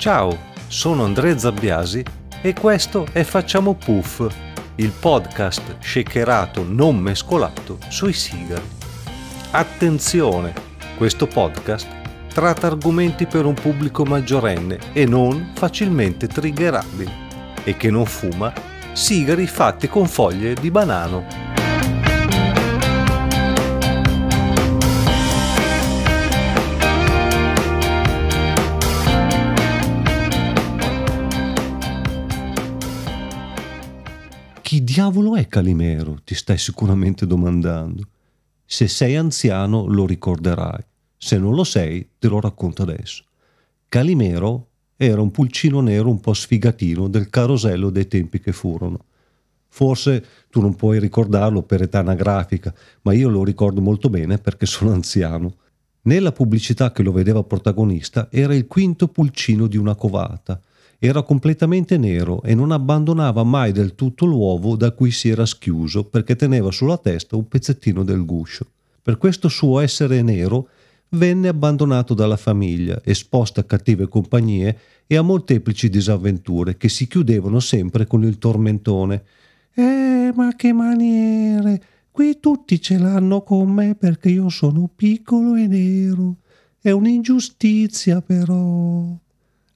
Ciao, sono Andrea Zabbiasi e questo è Facciamo Puff, il podcast shakerato non mescolato sui sigari. Attenzione, questo podcast tratta argomenti per un pubblico maggiorenne e non facilmente triggerabili e che non fuma sigari fatti con foglie di banano. Diavolo è Calimero? ti stai sicuramente domandando. Se sei anziano lo ricorderai, se non lo sei te lo racconto adesso. Calimero era un pulcino nero un po' sfigatino del carosello dei tempi che furono. Forse tu non puoi ricordarlo per età anagrafica, ma io lo ricordo molto bene perché sono anziano. Nella pubblicità che lo vedeva protagonista era il quinto pulcino di una covata, era completamente nero e non abbandonava mai del tutto l'uovo da cui si era schiuso perché teneva sulla testa un pezzettino del guscio. Per questo suo essere nero venne abbandonato dalla famiglia, esposto a cattive compagnie e a molteplici disavventure che si chiudevano sempre con il tormentone. Eh, ma che maniere! Qui tutti ce l'hanno con me perché io sono piccolo e nero. È un'ingiustizia però.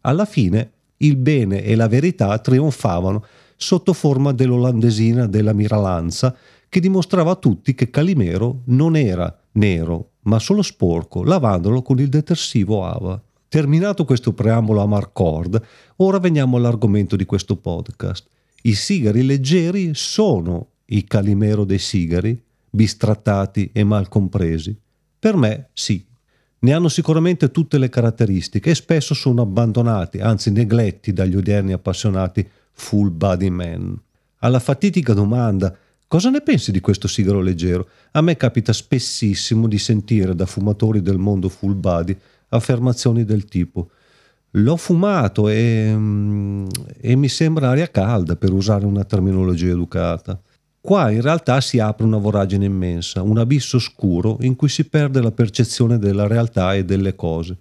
Alla fine il bene e la verità trionfavano sotto forma dell'olandesina della miralanza che dimostrava a tutti che Calimero non era nero, ma solo sporco, lavandolo con il detersivo Ava. Terminato questo preambolo a Marcord, ora veniamo all'argomento di questo podcast. I sigari leggeri sono i Calimero dei sigari, bistrattati e mal compresi? Per me sì, ne hanno sicuramente tutte le caratteristiche e spesso sono abbandonati, anzi negletti dagli odierni appassionati full body man. Alla fatidica domanda cosa ne pensi di questo sigaro leggero? A me capita spessissimo di sentire da fumatori del mondo full body affermazioni del tipo l'ho fumato e, mm, e mi sembra aria calda per usare una terminologia educata. Qua in realtà si apre una voragine immensa, un abisso scuro in cui si perde la percezione della realtà e delle cose,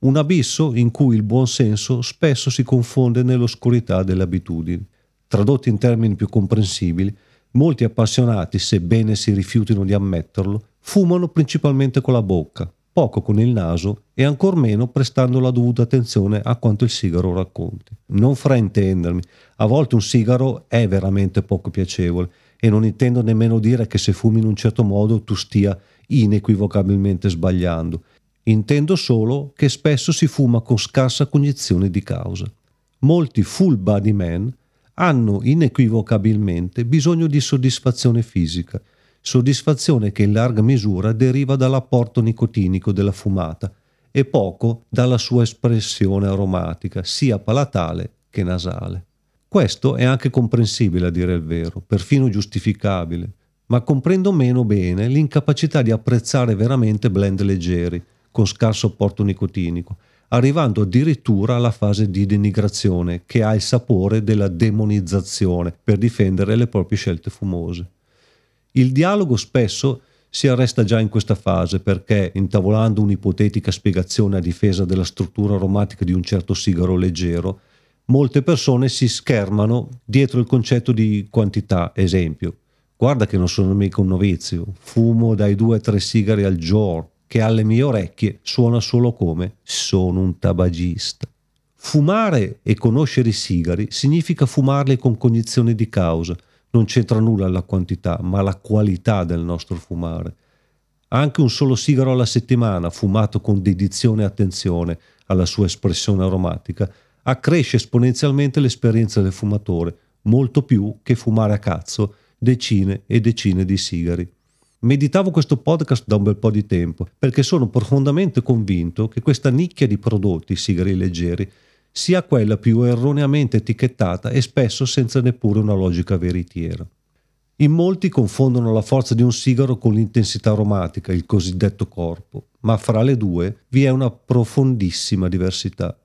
un abisso in cui il buon senso spesso si confonde nell'oscurità delle abitudini. Tradotto in termini più comprensibili, molti appassionati, sebbene si rifiutino di ammetterlo, fumano principalmente con la bocca, poco con il naso e ancor meno prestando la dovuta attenzione a quanto il sigaro racconti. Non fraintendermi, a volte un sigaro è veramente poco piacevole e non intendo nemmeno dire che se fumi in un certo modo tu stia inequivocabilmente sbagliando. Intendo solo che spesso si fuma con scarsa cognizione di causa. Molti full body men hanno inequivocabilmente bisogno di soddisfazione fisica, soddisfazione che in larga misura deriva dall'apporto nicotinico della fumata e poco dalla sua espressione aromatica, sia palatale che nasale. Questo è anche comprensibile a dire il vero, perfino giustificabile, ma comprendo meno bene l'incapacità di apprezzare veramente blend leggeri, con scarso apporto nicotinico, arrivando addirittura alla fase di denigrazione che ha il sapore della demonizzazione per difendere le proprie scelte fumose. Il dialogo spesso si arresta già in questa fase perché, intavolando un'ipotetica spiegazione a difesa della struttura aromatica di un certo sigaro leggero, molte persone si schermano dietro il concetto di quantità. Esempio, guarda che non sono mica un novizio, fumo dai due a tre sigari al giorno, che alle mie orecchie suona solo come sono un tabagista. Fumare e conoscere i sigari significa fumarli con cognizione di causa. Non c'entra nulla la quantità, ma la qualità del nostro fumare. Anche un solo sigaro alla settimana, fumato con dedizione e attenzione alla sua espressione aromatica, accresce esponenzialmente l'esperienza del fumatore, molto più che fumare a cazzo decine e decine di sigari. Meditavo questo podcast da un bel po' di tempo perché sono profondamente convinto che questa nicchia di prodotti, sigari leggeri, sia quella più erroneamente etichettata e spesso senza neppure una logica veritiera. In molti confondono la forza di un sigaro con l'intensità aromatica, il cosiddetto corpo, ma fra le due vi è una profondissima diversità.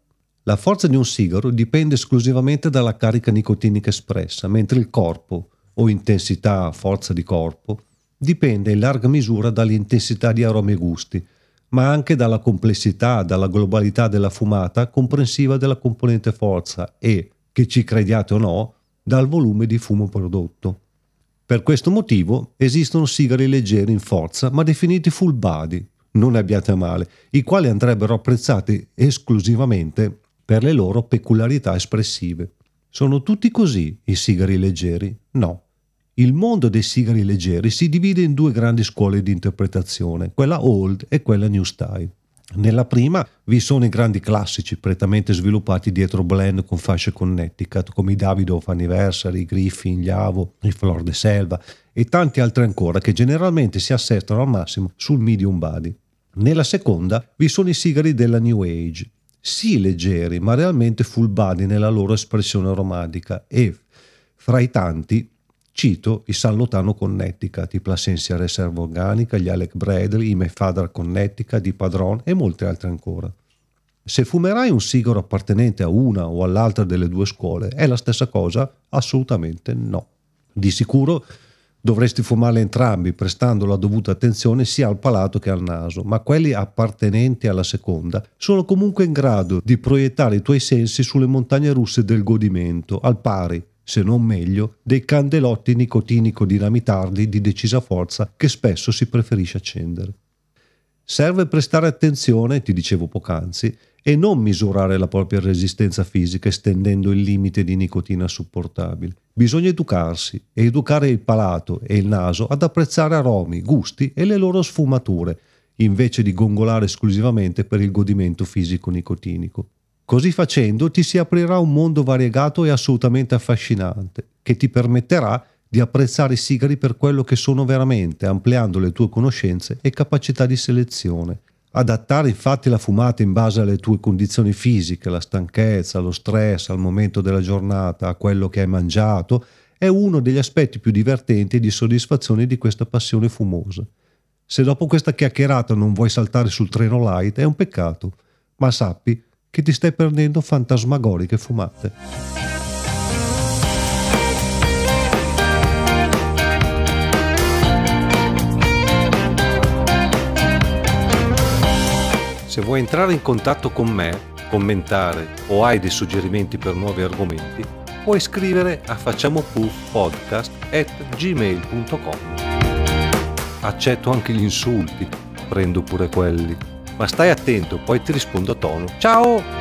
La forza di un sigaro dipende esclusivamente dalla carica nicotinica espressa, mentre il corpo, o intensità, forza di corpo, dipende in larga misura dall'intensità di aromi e gusti, ma anche dalla complessità, dalla globalità della fumata comprensiva della componente forza e, che ci crediate o no, dal volume di fumo prodotto. Per questo motivo esistono sigari leggeri in forza ma definiti full body, non ne abbiate male, i quali andrebbero apprezzati esclusivamente per le loro peculiarità espressive. Sono tutti così i sigari leggeri? No. Il mondo dei sigari leggeri si divide in due grandi scuole di interpretazione, quella old e quella new style. Nella prima vi sono i grandi classici prettamente sviluppati dietro blend con fasce Connecticut come i Davidoff Anniversary, i Griffin, gli Avo, i Flor de Selva e tanti altri ancora che generalmente si assestano al massimo sul medium body. Nella seconda vi sono i sigari della New Age, sì leggeri ma realmente full body nella loro espressione aromatica e fra i tanti Cito i San Lotano Connecticut, i Plasensia Reserva Organica, gli Alec Bradley, i Mefadar Connecticut, i Padron e molti altri ancora. Se fumerai un sigaro appartenente a una o all'altra delle due scuole, è la stessa cosa? Assolutamente no. Di sicuro dovresti fumarle entrambi, prestando la dovuta attenzione sia al palato che al naso, ma quelli appartenenti alla seconda sono comunque in grado di proiettare i tuoi sensi sulle montagne russe del godimento, al pari se non meglio, dei candelotti nicotinico-dinamitardi di decisa forza che spesso si preferisce accendere. Serve prestare attenzione, ti dicevo poc'anzi, e non misurare la propria resistenza fisica estendendo il limite di nicotina supportabile. Bisogna educarsi e educare il palato e il naso ad apprezzare aromi, gusti e le loro sfumature, invece di gongolare esclusivamente per il godimento fisico nicotinico. Così facendo ti si aprirà un mondo variegato e assolutamente affascinante, che ti permetterà di apprezzare i sigari per quello che sono veramente, ampliando le tue conoscenze e capacità di selezione. Adattare infatti la fumata in base alle tue condizioni fisiche, la stanchezza, lo stress, al momento della giornata, a quello che hai mangiato, è uno degli aspetti più divertenti e di soddisfazione di questa passione fumosa. Se dopo questa chiacchierata non vuoi saltare sul treno light è un peccato, ma sappi che ti stai perdendo fantasmagoriche fumate. Se vuoi entrare in contatto con me, commentare o hai dei suggerimenti per nuovi argomenti, puoi scrivere a facciamopuffpodcast.gmail.com Accetto anche gli insulti, prendo pure quelli ma stai attento, poi ti rispondo a tono. Ciao!